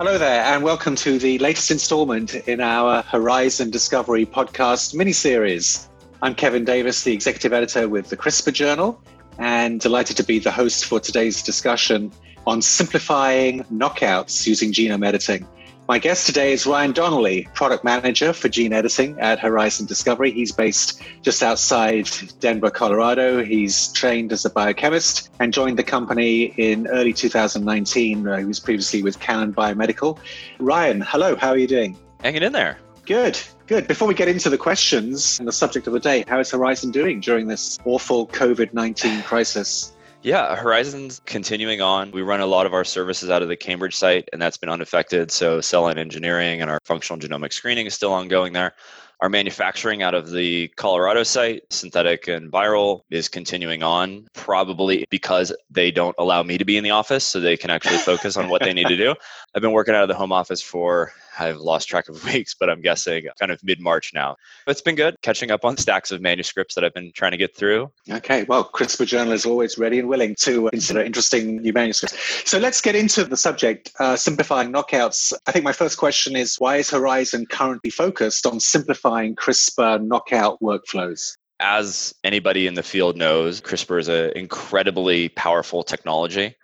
Hello there, and welcome to the latest installment in our Horizon Discovery podcast mini-series. I'm Kevin Davis, the executive editor with the CRISPR Journal, and delighted to be the host for today's discussion on simplifying knockouts using genome editing. My guest today is Ryan Donnelly, product manager for gene editing at Horizon Discovery. He's based just outside Denver, Colorado. He's trained as a biochemist and joined the company in early 2019. Uh, he was previously with Canon Biomedical. Ryan, hello, how are you doing? Hanging in there. Good, good. Before we get into the questions and the subject of the day, how is Horizon doing during this awful COVID 19 crisis? Yeah, Horizon's continuing on. We run a lot of our services out of the Cambridge site, and that's been unaffected. So, cell line engineering and our functional genomic screening is still ongoing there. Our manufacturing out of the Colorado site, synthetic and viral, is continuing on, probably because they don't allow me to be in the office so they can actually focus on what they need to do. I've been working out of the home office for I've lost track of weeks, but I'm guessing kind of mid March now. It's been good catching up on stacks of manuscripts that I've been trying to get through. Okay, well, CRISPR Journal is always ready and willing to consider interesting new manuscripts. So let's get into the subject uh, simplifying knockouts. I think my first question is why is Horizon currently focused on simplifying CRISPR knockout workflows? as anybody in the field knows, CRISPR is an incredibly powerful technology.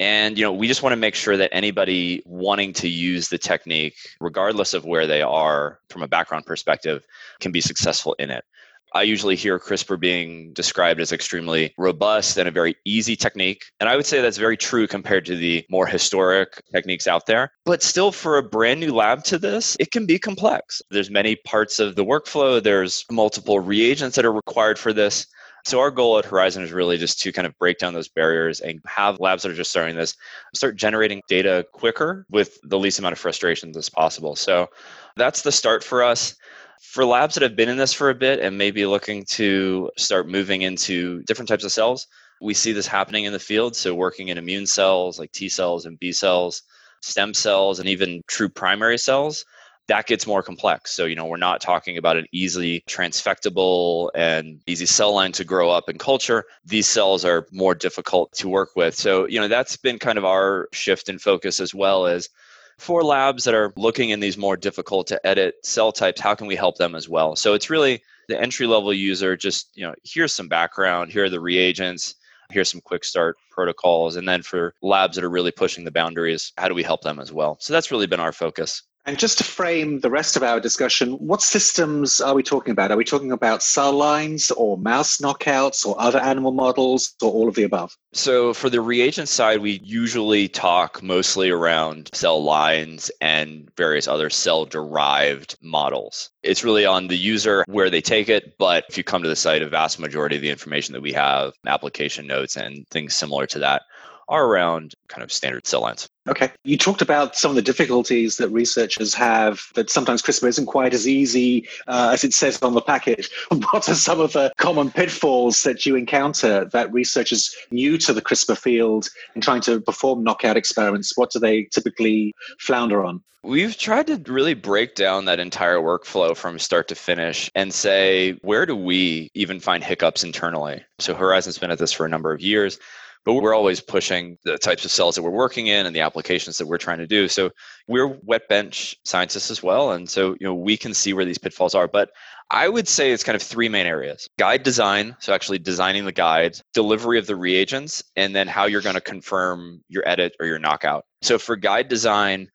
And you know, we just want to make sure that anybody wanting to use the technique, regardless of where they are from a background perspective, can be successful in it. I usually hear CRISPR being described as extremely robust and a very easy technique. And I would say that's very true compared to the more historic techniques out there. But still, for a brand new lab to this, it can be complex. There's many parts of the workflow, there's multiple reagents that are required for this. So our goal at Horizon is really just to kind of break down those barriers and have labs that are just starting this start generating data quicker with the least amount of frustrations as possible. So that's the start for us. For labs that have been in this for a bit and maybe looking to start moving into different types of cells, we see this happening in the field. So working in immune cells like T cells and B cells, stem cells, and even true primary cells that gets more complex. So, you know, we're not talking about an easily transfectable and easy cell line to grow up in culture. These cells are more difficult to work with. So, you know, that's been kind of our shift in focus as well as for labs that are looking in these more difficult to edit cell types, how can we help them as well? So it's really the entry level user, just, you know, here's some background, here are the reagents, here's some quick start protocols. And then for labs that are really pushing the boundaries, how do we help them as well? So that's really been our focus. And just to frame the rest of our discussion, what systems are we talking about? Are we talking about cell lines or mouse knockouts or other animal models or all of the above? So, for the reagent side, we usually talk mostly around cell lines and various other cell derived models. It's really on the user where they take it, but if you come to the site, a vast majority of the information that we have, application notes, and things similar to that, are around kind of standard cell lines. Okay. You talked about some of the difficulties that researchers have, that sometimes CRISPR isn't quite as easy uh, as it says on the package. What are some of the common pitfalls that you encounter that researchers new to the CRISPR field and trying to perform knockout experiments, what do they typically flounder on? We've tried to really break down that entire workflow from start to finish and say, where do we even find hiccups internally? So Horizon's been at this for a number of years but we're always pushing the types of cells that we're working in and the applications that we're trying to do. So we're wet bench scientists as well and so you know we can see where these pitfalls are. But i would say it's kind of three main areas guide design so actually designing the guides delivery of the reagents and then how you're going to confirm your edit or your knockout. So for guide design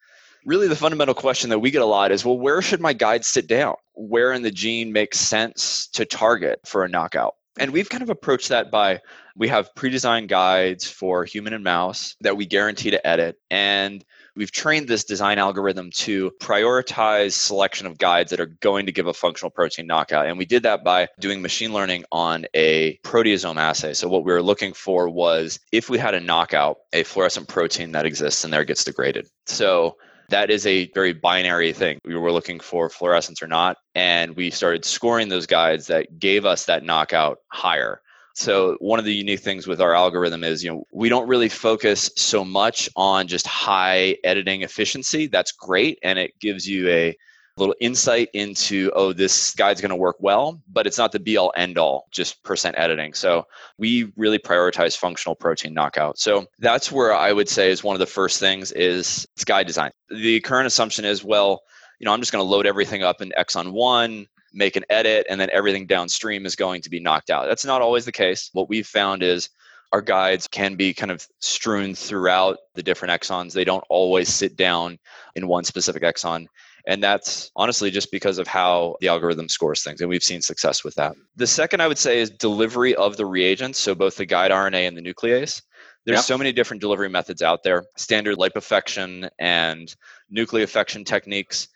really the fundamental question that we get a lot is well where should my guide sit down? Where in the gene makes sense to target for a knockout and we've kind of approached that by we have pre-designed guides for human and mouse that we guarantee to edit. And we've trained this design algorithm to prioritize selection of guides that are going to give a functional protein knockout. And we did that by doing machine learning on a proteasome assay. So what we were looking for was if we had a knockout a fluorescent protein that exists and there gets degraded. So that is a very binary thing. We were looking for fluorescence or not, and we started scoring those guides that gave us that knockout higher. So one of the unique things with our algorithm is, you know, we don't really focus so much on just high editing efficiency. That's great and it gives you a little insight into, oh, this guide's going to work well, but it's not the be all end all, just percent editing. So we really prioritize functional protein knockout. So that's where I would say is one of the first things is guide design. The current assumption is, well, you know, I'm just going to load everything up in exon one, make an edit, and then everything downstream is going to be knocked out. That's not always the case. What we've found is our guides can be kind of strewn throughout the different exons. They don't always sit down in one specific exon. And that's honestly just because of how the algorithm scores things. And we've seen success with that. The second I would say is delivery of the reagents. So both the guide RNA and the nuclease. There's so many different delivery methods out there standard lipofection and nucleofection techniques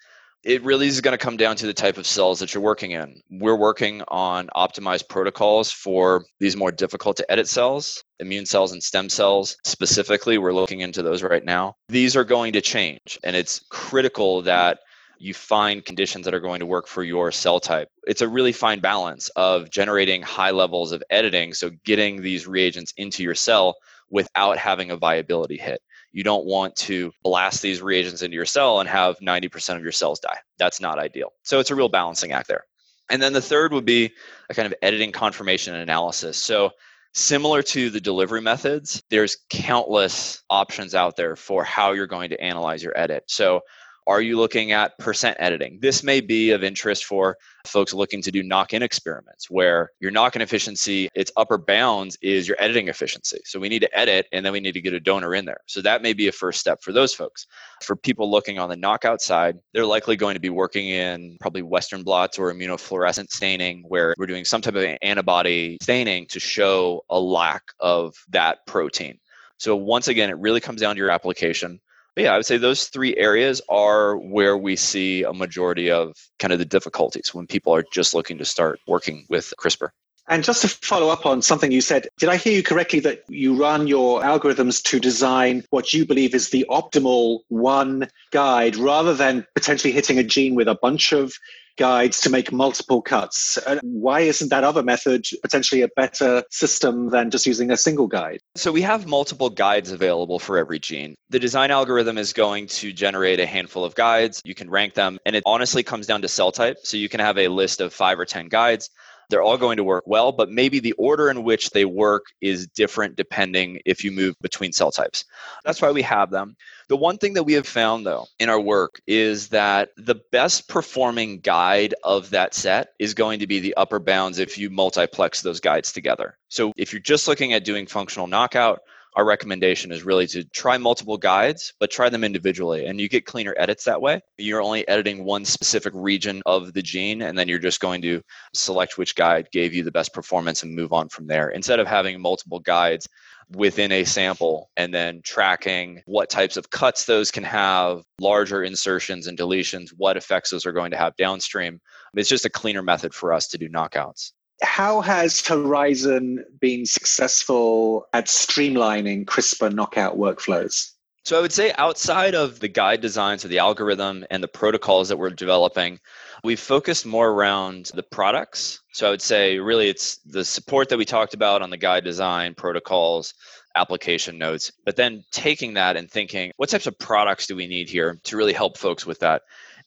it really is going to come down to the type of cells that you're working in. We're working on optimized protocols for these more difficult to edit cells, immune cells and stem cells. Specifically, we're looking into those right now. These are going to change, and it's critical that you find conditions that are going to work for your cell type. It's a really fine balance of generating high levels of editing, so getting these reagents into your cell without having a viability hit. You don't want to blast these reagents into your cell and have 90% of your cells die. That's not ideal. So it's a real balancing act there. And then the third would be a kind of editing confirmation and analysis. So similar to the delivery methods, there's countless options out there for how you're going to analyze your edit. So are you looking at percent editing? This may be of interest for folks looking to do knock in experiments where your knock in efficiency, its upper bounds is your editing efficiency. So we need to edit and then we need to get a donor in there. So that may be a first step for those folks. For people looking on the knockout side, they're likely going to be working in probably Western blots or immunofluorescent staining where we're doing some type of antibody staining to show a lack of that protein. So once again, it really comes down to your application. But yeah, I would say those three areas are where we see a majority of kind of the difficulties when people are just looking to start working with CRISPR. And just to follow up on something you said, did I hear you correctly that you run your algorithms to design what you believe is the optimal one guide rather than potentially hitting a gene with a bunch of guides to make multiple cuts. Uh, why isn't that other method potentially a better system than just using a single guide? So we have multiple guides available for every gene. The design algorithm is going to generate a handful of guides. You can rank them, and it honestly comes down to cell type. So you can have a list of five or 10 guides. They're all going to work well, but maybe the order in which they work is different depending if you move between cell types. That's why we have them. The one thing that we have found, though, in our work is that the best performing guide of that set is going to be the upper bounds if you multiplex those guides together. So if you're just looking at doing functional knockout, our recommendation is really to try multiple guides, but try them individually. And you get cleaner edits that way. You're only editing one specific region of the gene, and then you're just going to select which guide gave you the best performance and move on from there. Instead of having multiple guides within a sample and then tracking what types of cuts those can have, larger insertions and deletions, what effects those are going to have downstream. It's just a cleaner method for us to do knockouts how has Horizon been successful at streamlining CRISPR knockout workflows? So I would say outside of the guide designs or the algorithm and the protocols that we're developing, we've focused more around the products. So I would say really it's the support that we talked about on the guide design, protocols, application notes, but then taking that and thinking what types of products do we need here to really help folks with that.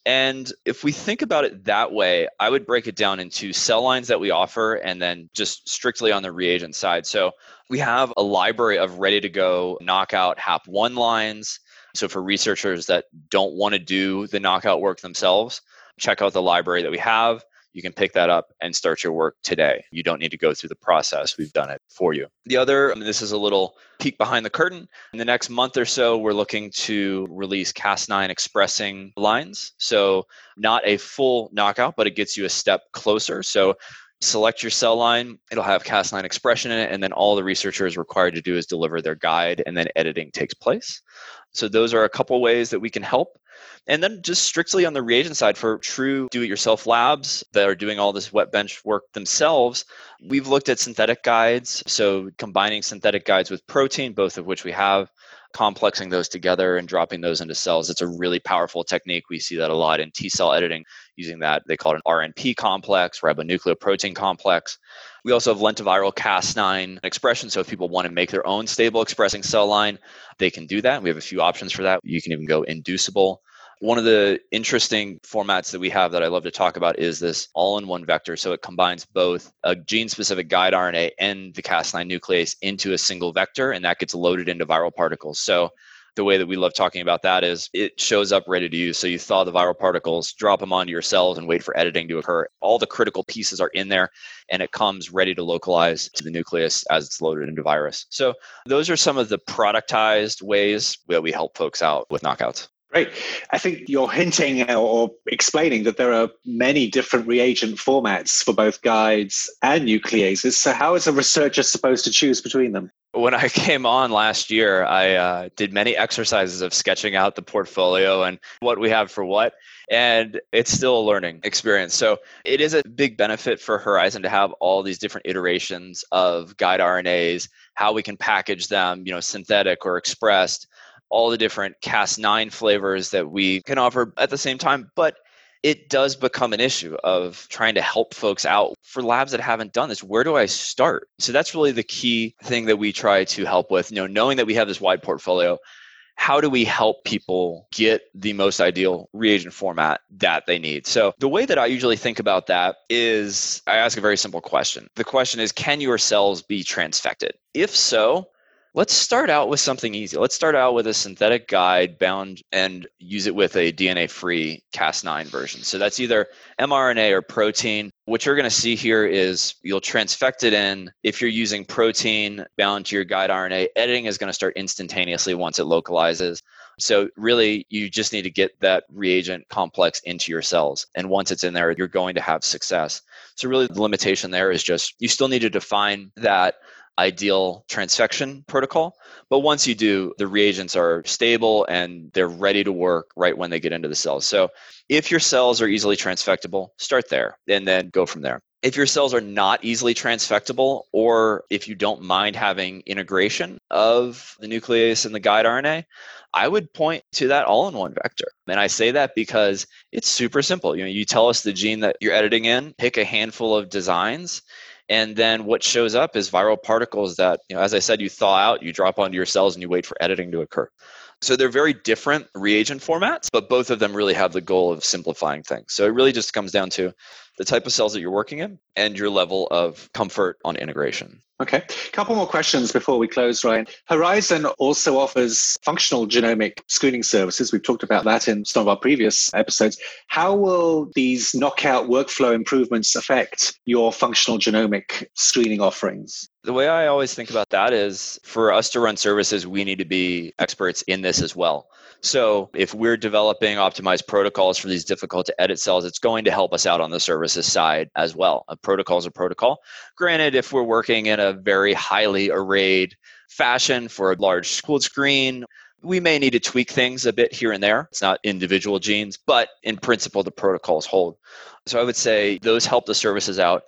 And if we think about it that way, I would break it down into cell lines that we offer and then just strictly on the reagent side. So we have a library of ready to go knockout HAP1 lines. So for researchers that don't want to do the knockout work themselves, check out the library that we have you can pick that up and start your work today. You don't need to go through the process. We've done it for you. The other, this is a little peek behind the curtain. In the next month or so, we're looking to release Cas9 expressing lines. So, not a full knockout, but it gets you a step closer. So, select your cell line it'll have cas9 expression in it and then all the researcher is required to do is deliver their guide and then editing takes place so those are a couple ways that we can help and then just strictly on the reagent side for true do it yourself labs that are doing all this wet bench work themselves, we've looked at synthetic guides. So combining synthetic guides with protein, both of which we have, complexing those together and dropping those into cells. It's a really powerful technique. We see that a lot in T cell editing using that. They call it an RNP complex, ribonucleoprotein complex. We also have lentiviral Cas9 expression. So if people want to make their own stable expressing cell line, they can do that. We have a few options for that. You can even go inducible One of the interesting formats that we have that I love to talk about is this all in one vector. So it combines both a gene specific guide RNA and the Cas9 nuclease into a single vector, and that gets loaded into viral particles. So the way that we love talking about that is it shows up ready to use. So you thaw the viral particles, drop them onto your cells, and wait for editing to occur. All the critical pieces are in there, and it comes ready to localize to the nucleus as it's loaded into virus. So those are some of the productized ways that we help folks out with knockouts. Great. I think you're hinting or explaining that there are many different reagent formats for both guides and nucleases. So, how is a researcher supposed to choose between them? when I came on last year, I uh, did many exercises of sketching out the portfolio and what we have for what. And it's still a learning experience. So it is a big benefit for Horizon to have all these different iterations of guide RNAs, how we can package them, you know, synthetic or expressed, all the different Cas9 flavors that we can offer at the same time. But it does become an issue of trying to help folks out for labs that haven't done this where do i start so that's really the key thing that we try to help with you know knowing that we have this wide portfolio how do we help people get the most ideal reagent format that they need? So, the way that I usually think about that is I ask a very simple question. The question is Can your cells be transfected? If so, let's start out with something easy. Let's start out with a synthetic guide bound and use it with a DNA free Cas9 version. So that's either mRNA or protein. What you're going to see here is you'll transfect it in. If you're using protein bound to your guide RNA, editing is going to start instantaneously once it localizes. So, really, you just need to get that reagent complex into your cells. And once it's in there, you're going to have success. So, really, the limitation there is just you still need to define that ideal transfection protocol. But once you do, the reagents are stable and they're ready to work right when they get into the cells. So if your cells are easily transfectable, start there and then go from there. If your cells are not easily transfectable, or if you don't mind having integration of the nuclease and the guide RNA, I would point to that all in one vector. And I say that because it's super simple. You know, you tell us the gene that you're editing in, pick a handful of designs, and then what shows up is viral particles that, you know, as I said, you thaw out, you drop onto your cells, and you wait for editing to occur. So they're very different reagent formats, but both of them really have the goal of simplifying things. So it really just comes down to the type of cells that you're working in and your level of comfort on integration. Okay. A couple more questions before we close, Ryan. Horizon also offers functional genomic screening services. We've talked about that in some of our previous episodes. How will these knockout workflow improvements affect your functional genomic screening offerings? The way I always think about that is for us to run services, we need to be experts in this as well. So if we're developing optimized protocols for these difficult to edit cells, it's going to help us out on the services side as well. A protocol is a protocol. Granted, if we're working in a very highly arrayed fashion for a large schooled screen, we may need to tweak things a bit here and there. It's not individual genes, but in principle, the protocols hold. So I would say those help the services out.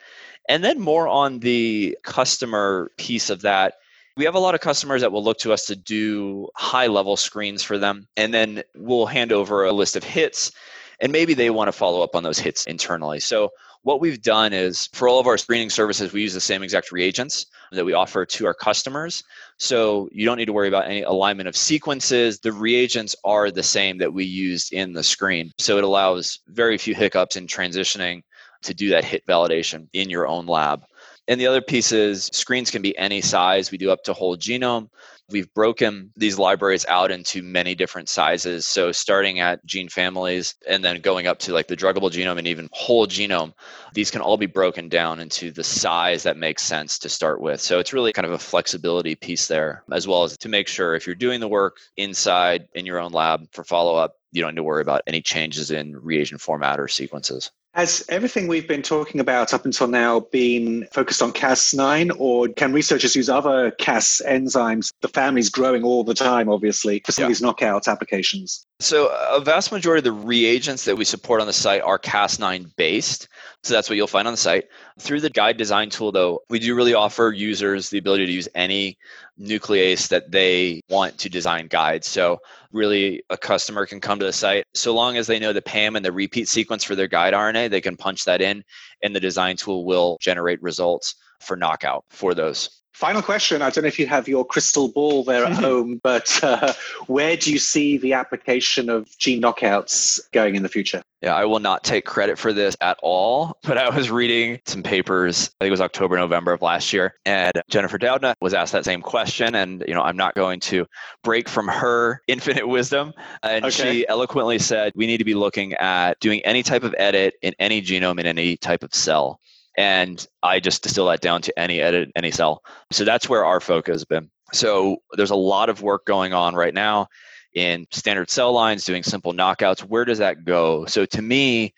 And then more on the customer piece of that we have a lot of customers that will look to us to do high level screens for them and then we'll hand over a list of hits and maybe they want to follow up on those hits internally. So what we've done is for all of our screening services we use the same exact reagents that we offer to our customers. So you don't need to worry about any alignment of sequences. The reagents are the same that we used in the screen. So it allows very few hiccups in transitioning to do that hit validation in your own lab. And the other piece is screens can be any size. We do up to whole genome. We've broken these libraries out into many different sizes. So starting at gene families and then going up to like the druggable genome and even whole genome, these can all be broken down into the size that makes sense to start with. So it's really kind of a flexibility piece there, as well as to make sure if you're doing the work inside in your own lab for follow up, you don't need to worry about any changes in reagent format or sequences. Has everything we've been talking about up until now been focused on Cas9, or can researchers use other Cas enzymes? The family's growing all the time, obviously, for some yeah. of these knockout applications. So, a vast majority of the reagents that we support on the site are Cas9 based. So, that's what you'll find on the site. Through the guide design tool, though, we do really offer users the ability to use any nuclease that they want to design guides. So, really, a customer can come to the site. So long as they know the PAM and the repeat sequence for their guide RNA, they can punch that in, and the design tool will generate results for knockout for those. Final question. I don't know if you have your crystal ball there at home, but uh, where do you see the application of gene knockouts going in the future? Yeah, I will not take credit for this at all, but I was reading some papers, I think it was October, November of last year, and Jennifer Doudna was asked that same question. And, you know, I'm not going to break from her infinite wisdom. And okay. she eloquently said, we need to be looking at doing any type of edit in any genome in any type of cell and I just distill that down to any edit, any cell. So that's where our focus has been. So there's a lot of work going on right now in standard cell lines, doing simple knockouts. Where does that go? So to me,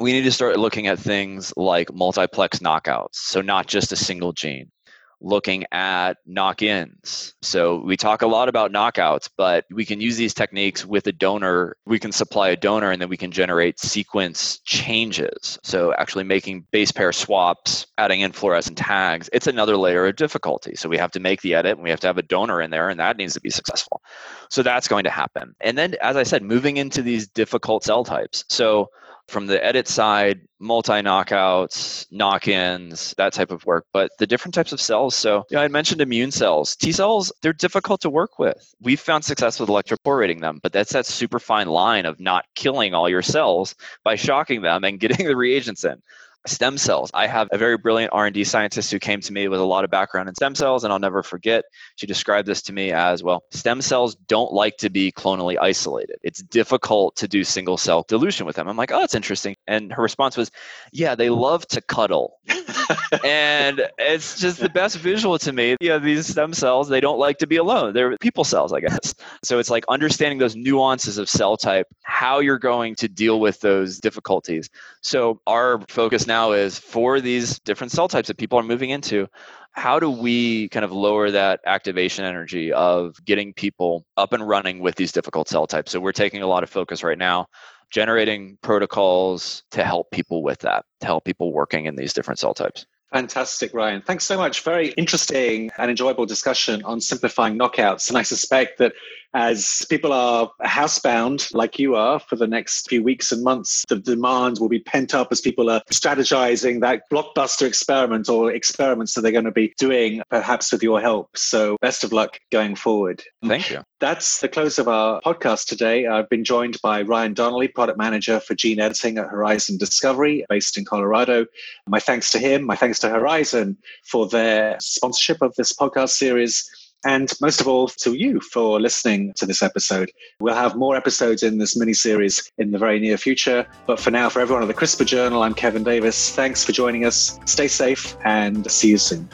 we need to start looking at things like multiplex knockouts. So not just a single gene looking at knock ins. So we talk a lot about knockouts, but we can use these techniques with a donor. We can supply a donor and then we can generate sequence changes. So actually making base pair swaps, adding in fluorescent tags, it's another layer of difficulty. So we have to make the edit and we have to have a donor in there and that needs to be successful. So that's going to happen. And then, as I said, moving into these difficult cell types. So from the edit side, multi knockouts, knock ins, that type of work, but the different types of cells. So, you know, I mentioned immune cells. T cells, they're difficult to work with. We've found success with electroporating them, but that's that super fine line of not killing all your cells by shocking them and getting the reagents in stem cells. I have a very brilliant R&D scientist who came to me with a lot of background in stem cells and I'll never forget she described this to me as well. Stem cells don't like to be clonally isolated. It's difficult to do single cell dilution with them. I'm like, "Oh, that's interesting." And her response was, "Yeah, they love to cuddle." and it's just the best visual to me. You know, these stem cells, they don't like to be alone. They're people cells, I guess. So it's like understanding those nuances of cell type, how you're going to deal with those difficulties. So our focus now is for these different cell types that people are moving into, how do we kind of lower that activation energy of getting people up and running with these difficult cell types? So we're taking a lot of focus right now generating protocols to help people with that, to help people working in these different cell types. Fantastic, Ryan. Thanks so much. Very interesting and enjoyable discussion on simplifying knockouts. And I suspect that as people are housebound, like you are, for the next few weeks and months, the demand will be pent up as people are strategizing that blockbuster experiment or experiments that they're going to be doing, perhaps with your help. So, best of luck going forward. Thank you. That's the close of our podcast today. I've been joined by Ryan Donnelly, product manager for gene editing at Horizon Discovery, based in Colorado. My thanks to him, my thanks to Horizon for their sponsorship of this podcast series. And most of all, to you for listening to this episode. We'll have more episodes in this mini series in the very near future. But for now, for everyone at the CRISPR Journal, I'm Kevin Davis. Thanks for joining us. Stay safe and see you soon.